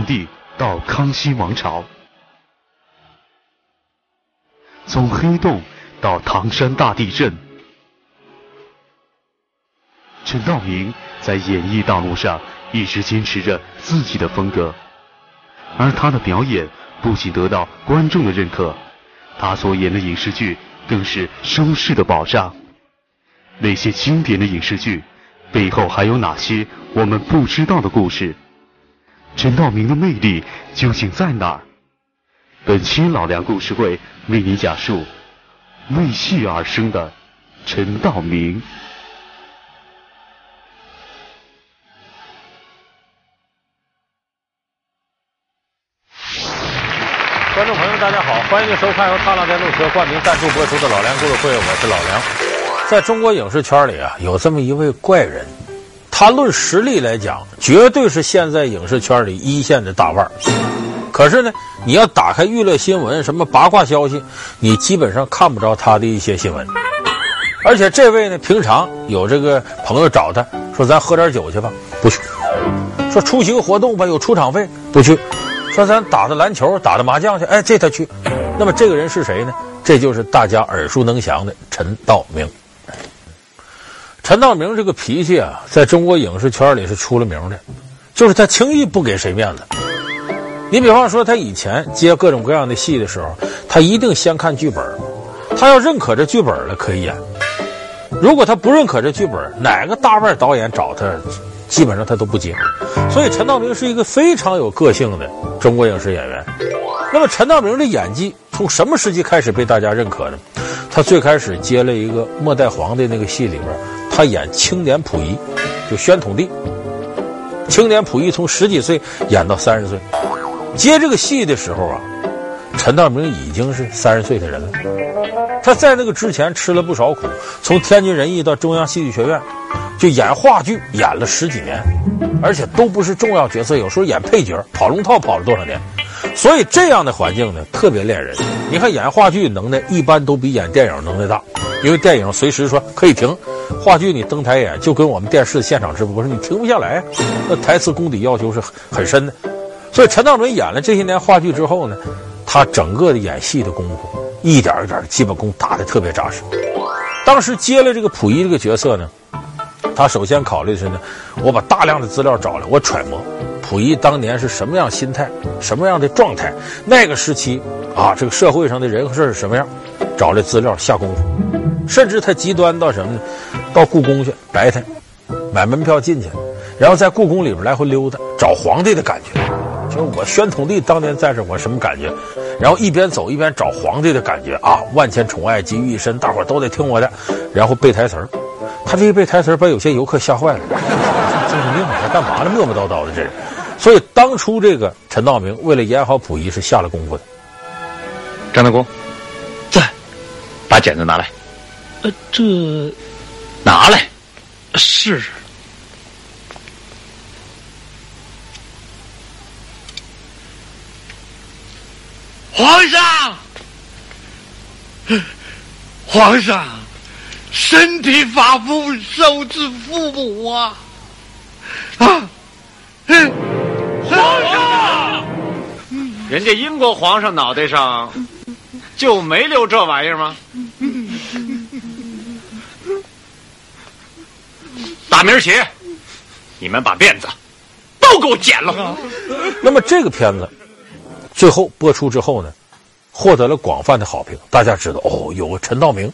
从末代皇帝到康熙王朝，从黑洞到唐山大地震，陈道明在演艺道路上一直坚持着自己的风格，而他的表演不仅得到观众的认可，他所演的影视剧更是收视的保障。那些经典的影视剧背后还有哪些我们不知道的故事？陈道明的魅力究竟在哪儿？本期老梁故事会为你讲述为戏而生的陈道明。观众朋友，大家好，欢迎收看由踏浪电动车冠名赞助播出的老梁故事会，我是老梁。在中国影视圈里啊，有这么一位怪人。他论实力来讲，绝对是现在影视圈里一线的大腕儿。可是呢，你要打开娱乐新闻，什么八卦消息，你基本上看不着他的一些新闻。而且这位呢，平常有这个朋友找他说：“咱喝点酒去吧。”不去。说出席个活动吧，有出场费，不去。说咱打打篮球，打打麻将去，哎，这他去。那么这个人是谁呢？这就是大家耳熟能详的陈道明。陈道明这个脾气啊，在中国影视圈里是出了名的，就是他轻易不给谁面子。你比方说，他以前接各种各样的戏的时候，他一定先看剧本，他要认可这剧本了可以演。如果他不认可这剧本，哪个大腕导演找他，基本上他都不接。所以，陈道明是一个非常有个性的中国影视演员。那么，陈道明的演技从什么时期开始被大家认可呢？他最开始接了一个末代皇帝那个戏里边。他演青年溥仪，就宣统帝。青年溥仪从十几岁演到三十岁，接这个戏的时候啊，陈道明已经是三十岁的人了。他在那个之前吃了不少苦，从天津人艺到中央戏剧学院，就演话剧演了十几年，而且都不是重要角色，有时候演配角，跑龙套跑了多少年。所以这样的环境呢，特别练人。你看演话剧能耐，一般都比演电影能耐大，因为电影随时说可以停。话剧你登台演就跟我们电视现场直播，说你停不下来，那台词功底要求是很深的。所以陈道明演了这些年话剧之后呢，他整个的演戏的功夫一点一点基本功打得特别扎实。当时接了这个溥仪这个角色呢，他首先考虑的是呢，我把大量的资料找来，我揣摩溥仪当年是什么样心态，什么样的状态，那个时期啊，这个社会上的人和事是什么样，找来资料下功夫。甚至他极端到什么呢？到故宫去，白天买门票进去，然后在故宫里边来回溜达，找皇帝的感觉。就是我宣统帝当年在这，我什么感觉？然后一边走一边找皇帝的感觉啊！万千宠爱集于一身，大伙都得听我的。然后背台词儿，他这一背台词儿把有些游客吓坏了。这是命他干嘛呢？磨磨叨叨的这是。所以当初这个陈道明为了演好溥仪是下了功夫的。张大公，在，把剪子拿来。呃，这拿来，是皇上，皇上，身体发肤受之父母啊！啊，皇上，人家英国皇上脑袋上就没留这玩意儿吗？大明儿起，你们把辫子都给我剪了。那么这个片子最后播出之后呢，获得了广泛的好评。大家知道哦，有个陈道明，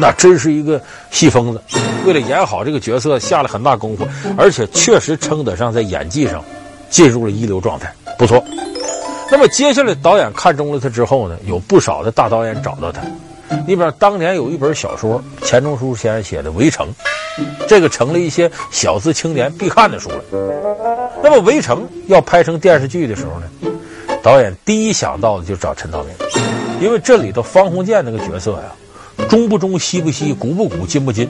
那真是一个戏疯子，为了演好这个角色下了很大功夫，而且确实称得上在演技上进入了一流状态，不错。那么接下来导演看中了他之后呢，有不少的大导演找到他。你比方当年有一本小说，钱钟书先生写的《围城》，这个成了一些小资青年必看的书了。那么《围城》要拍成电视剧的时候呢，导演第一想到的就找陈道明，因为这里头方鸿渐那个角色呀，忠不忠、西不西、古不古、今不今，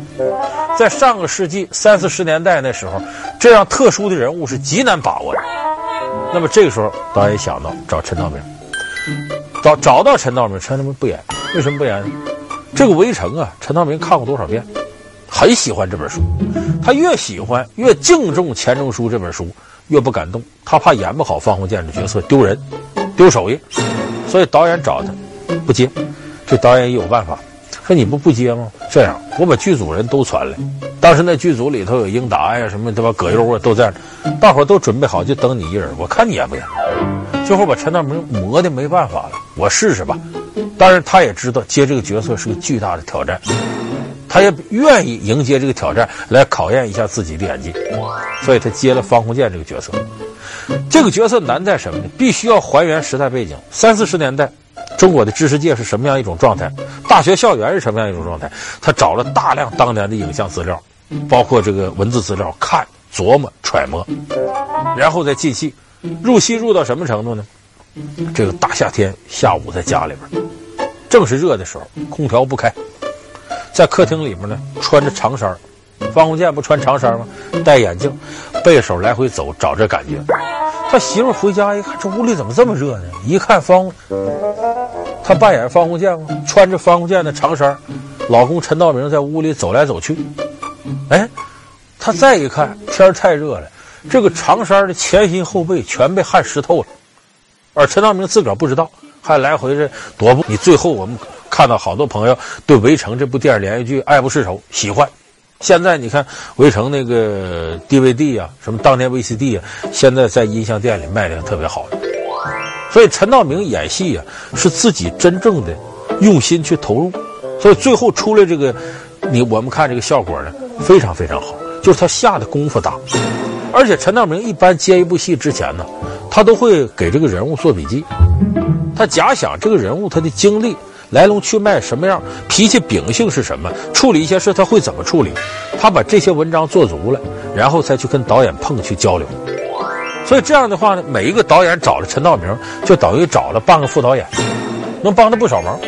在上个世纪三四十年代那时候，这样特殊的人物是极难把握的。那么这个时候，导演想到找陈道明，找找到陈道明，陈道明不演。为什么不演呢？这个《围城》啊，陈道明看过多少遍，很喜欢这本书。他越喜欢，越敬重钱钟书这本书，越不敢动，他怕演不好方鸿渐这角色丢人、丢手艺，所以导演找他不接。这导演也有办法，说你不不接吗？这样，我把剧组人都传来。当时那剧组里头有英达呀、什么对吧？葛优啊都在，大伙都准备好，就等你一人。我看你演不演？最后把陈道明磨的没办法了，我试试吧。当然，他也知道接这个角色是个巨大的挑战，他也愿意迎接这个挑战，来考验一下自己的演技，所以他接了方鸿渐这个角色。这个角色难在什么呢？必须要还原时代背景，三四十年代中国的知识界是什么样一种状态，大学校园是什么样一种状态。他找了大量当年的影像资料，包括这个文字资料，看、琢磨、揣摩，然后再进戏。入戏入到什么程度呢？这个大夏天下午在家里边。正是热的时候，空调不开，在客厅里面呢，穿着长衫方鸿渐不穿长衫吗？戴眼镜，背手来回走，找这感觉。他媳妇回家一看，这屋里怎么这么热呢？一看方，他扮演方鸿渐吗？穿着方鸿渐的长衫，老公陈道明在屋里走来走去。哎，他再一看，天太热了，这个长衫的前心后背全被汗湿透了，而陈道明自个儿不知道。还来回这踱步，你最后我们看到好多朋友对《围城》这部电影连续剧爱不释手，喜欢。现在你看《围城》那个 DVD 啊，什么当年 VCD 啊，现在在音像店里卖的特别好。所以陈道明演戏啊，是自己真正的用心去投入，所以最后出来这个，你我们看这个效果呢，非常非常好，就是他下的功夫大。而且陈道明一般接一部戏之前呢，他都会给这个人物做笔记。他假想这个人物他的经历、来龙去脉什么样，脾气秉性是什么，处理一些事他会怎么处理，他把这些文章做足了，然后再去跟导演碰去交流。所以这样的话呢，每一个导演找了陈道明，就等于找了半个副导演，能帮他不少忙。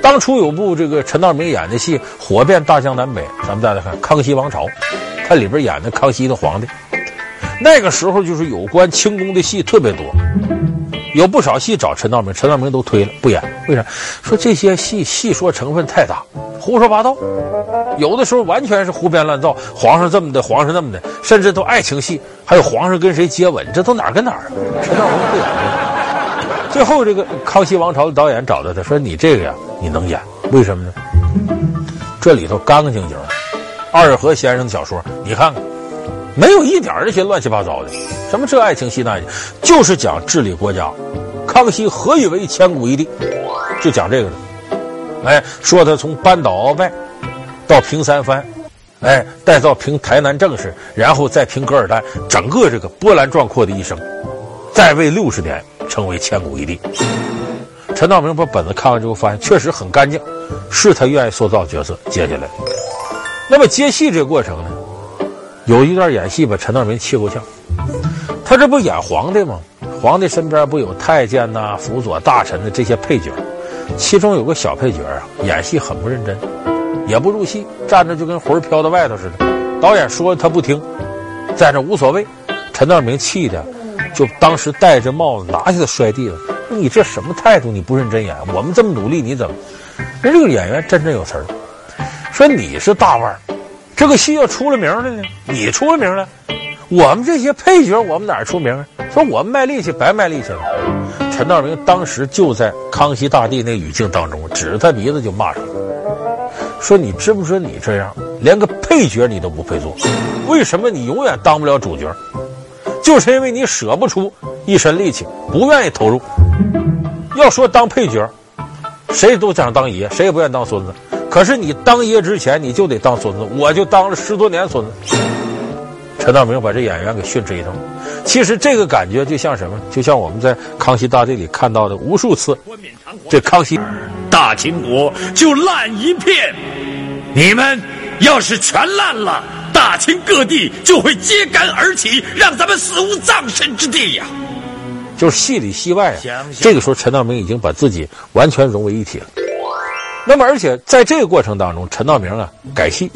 当初有部这个陈道明演的戏火遍大江南北，咱们大家看《康熙王朝》，他里边演的康熙的皇帝，那个时候就是有关清宫的戏特别多。有不少戏找陈道明，陈道明都推了不演。为啥？说这些戏戏说成分太大，胡说八道，有的时候完全是胡编乱造。皇上这么的，皇上那么的，甚至都爱情戏，还有皇上跟谁接吻，这都哪儿跟哪儿啊？陈道明不演了。最后这个《康熙王朝》的导演找到他说：“你这个呀，你能演？为什么呢？这里头干干净净的，二河先生的小说，你看看。”没有一点这些乱七八糟的，什么这爱情戏那，就是讲治理国家。康熙何以为千古一帝？就讲这个的。哎，说他从扳倒鳌拜到平三藩，哎，再到平台南政事，然后再平噶尔丹，整个这个波澜壮阔的一生，在位六十年，成为千古一帝。陈道明把本子看完之后，发现确实很干净，是他愿意塑造角色接下来。那么接戏这个过程呢？有一段演戏把陈道明气够呛，他这不演皇帝吗？皇帝身边不有太监呐、辅佐大臣的这些配角，其中有个小配角啊，演戏很不认真，也不入戏，站着就跟魂飘到外头似的。导演说他不听，在这无所谓。陈道明气的，就当时戴着帽子拿起来摔地了。你这什么态度？你不认真演，我们这么努力，你怎么？人这个演员振振有词儿，说你是大腕儿。这个戏要出了名了呢，你出了名了，我们这些配角，我们哪出名啊？说我们卖力气，白卖力气了。陈道明当时就在康熙大帝那语境当中，指着他鼻子就骂上了，说你知不知你这样，连个配角你都不配做？为什么你永远当不了主角？就是因为你舍不出一身力气，不愿意投入。要说当配角，谁都想当爷，谁也不愿意当孙子。可是你当爷之前，你就得当孙子，我就当了十多年孙子。陈道明把这演员给训斥一通。其实这个感觉就像什么？就像我们在《康熙大帝》里看到的无数次，这康熙大清国就烂一片。你们要是全烂了，大清各地就会揭竿而起，让咱们死无葬身之地呀！就是戏里戏外啊。这个时候，陈道明已经把自己完全融为一体了。那么，而且在这个过程当中，陈道明啊改戏，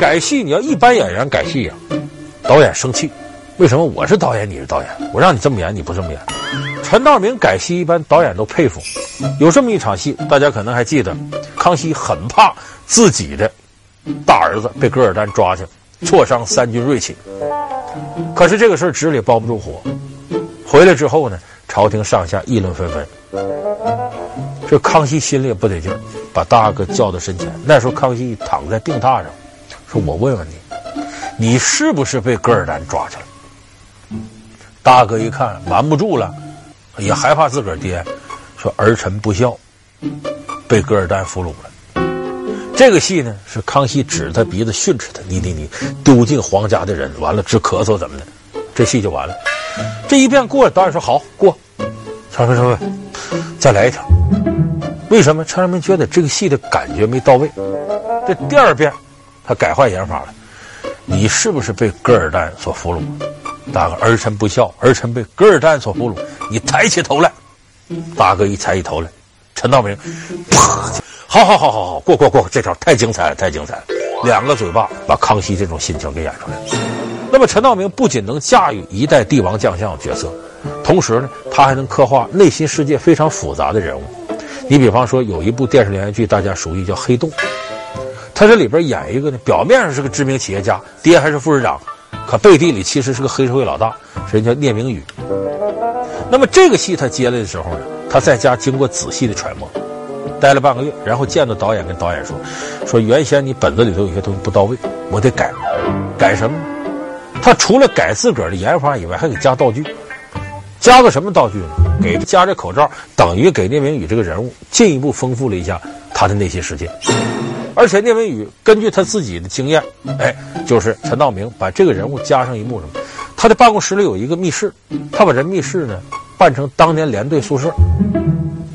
改戏，你要一般演员改戏呀、导演生气，为什么我是导演，你是导演，我让你这么演，你不这么演？陈道明改戏，一般导演都佩服。有这么一场戏，大家可能还记得，康熙很怕自己的大儿子被噶尔丹抓去，挫伤三军锐气。可是这个事儿纸里包不住火，回来之后呢，朝廷上下议论纷纷。这康熙心里也不得劲儿，把大阿哥叫到身前。那时候康熙躺在病榻上，说：“我问问你，你是不是被噶尔丹抓去了？”大哥一看瞒不住了，也害怕自个儿爹，说：“儿臣不孝，被噶尔丹俘虏了。”这个戏呢，是康熙指着他鼻子训斥他：“你你你，丢尽皇家的人，完了直咳嗽怎么的？”这戏就完了。这一遍过了，导演说：“好过。”稍微稍微，再来一条。为什么？陈道明觉得这个戏的感觉没到位。这第二遍，他改换演法了。你是不是被噶尔丹所俘虏？大哥，儿臣不孝，儿臣被噶尔丹所俘虏。你抬起头来。大哥一抬起头来，陈道明，啪！好好好好好，过过过，这条太精彩了，太精彩了！两个嘴巴把康熙这种心情给演出来了。那么陈道明不仅能驾驭一代帝王将相角色，同时呢，他还能刻画内心世界非常复杂的人物。你比方说，有一部电视连续剧大家熟悉，叫《黑洞》，他这里边演一个呢，表面上是个知名企业家，爹还是副市长，可背地里其实是个黑社会老大，人叫聂明宇。那么这个戏他接来的时候呢，他在家经过仔细的揣摩。待了半个月，然后见到导演，跟导演说：“说原先你本子里头有些东西不到位，我得改。改什么？他除了改自个儿的演法以外，还给加道具。加个什么道具呢？给加这口罩，等于给聂明宇这个人物进一步丰富了一下他的内心世界。而且聂明宇根据他自己的经验，哎，就是陈道明把这个人物加上一幕什么？他的办公室里有一个密室，他把这密室呢扮成当年连队宿舍。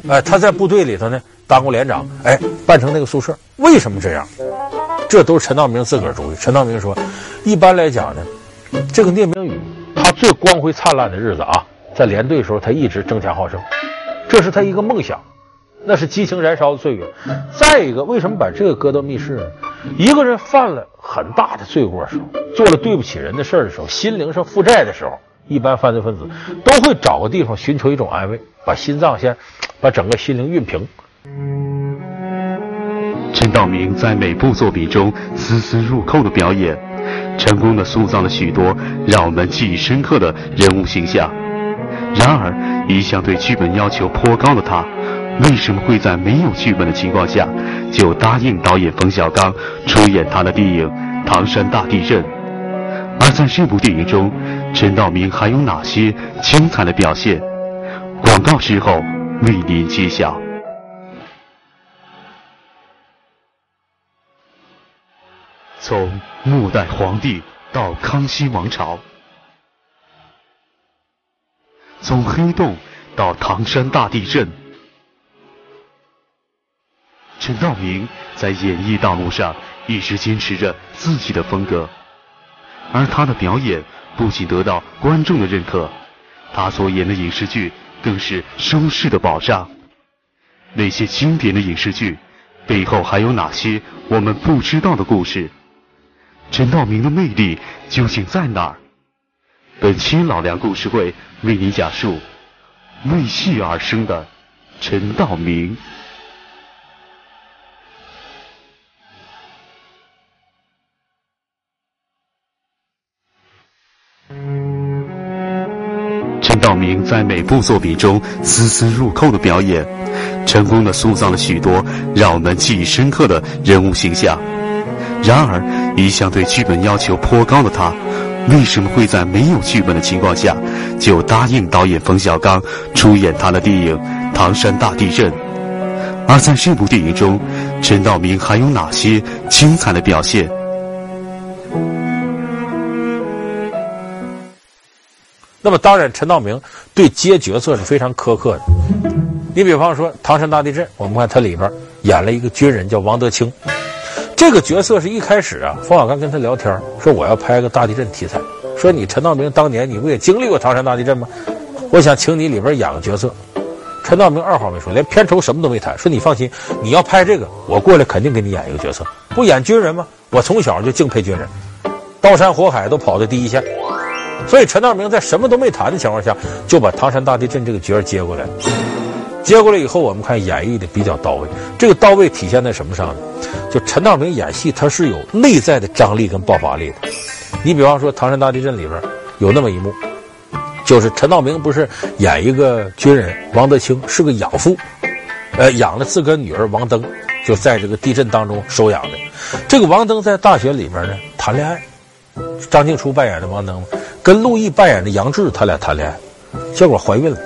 哎，他在部队里头呢。”当过连长，哎，扮成那个宿舍，为什么这样？这都是陈道明自个儿主意。陈道明说，一般来讲呢，这个聂明宇他最光辉灿烂的日子啊，在连队的时候，他一直争强好胜，这是他一个梦想，那是激情燃烧的岁月。再一个，为什么把这个搁到密室呢？一个人犯了很大的罪过的时候，做了对不起人的事儿的时候，心灵上负债的时候，一般犯罪分子都会找个地方寻求一种安慰，把心脏先，把整个心灵熨平。陈道明在每部作品中丝丝入扣的表演，成功的塑造了许多让我们记忆深刻的人物形象。然而，一向对剧本要求颇高的他，为什么会在没有剧本的情况下就答应导演冯小刚出演他的电影《唐山大地震》？而在这部电影中，陈道明还有哪些精彩的表现？广告之后为您揭晓。从末代皇帝到康熙王朝，从黑洞到唐山大地震，陈道明在演艺道路上一直坚持着自己的风格，而他的表演不仅得到观众的认可，他所演的影视剧更是收视的保障。那些经典的影视剧背后还有哪些我们不知道的故事？陈道明的魅力究竟在哪儿？本期老梁故事会为你讲述为戏而生的陈道明。陈道明在每部作品中丝丝入扣的表演，成功的塑造了许多让我们记忆深刻的人物形象。然而，一向对剧本要求颇高的他，为什么会在没有剧本的情况下就答应导演冯小刚出演他的电影《唐山大地震》？而在这部电影中，陈道明还有哪些精彩的表现？那么，当然，陈道明对接角色是非常苛刻的。你比方说《唐山大地震》，我们看他里边演了一个军人叫王德清。这个角色是一开始啊，冯小刚跟他聊天，说我要拍个大地震题材，说你陈道明当年你不也经历过唐山大地震吗？我想请你里边演个角色。陈道明二话没说，连片酬什么都没谈，说你放心，你要拍这个，我过来肯定给你演一个角色。不演军人吗？我从小就敬佩军人，刀山火海都跑在第一线，所以陈道明在什么都没谈的情况下，就把唐山大地震这个角儿接过来。接过来以后，我们看演绎的比较到位。这个到位体现在什么上呢？就陈道明演戏，他是有内在的张力跟爆发力的。你比方说《唐山大地震》里边有那么一幕，就是陈道明不是演一个军人王德清是个养父，呃，养了自个女儿王登，就在这个地震当中收养的。这个王登在大学里边呢谈恋爱，张静初扮演的王登跟陆毅扮演的杨志他俩谈恋爱，结果怀孕了。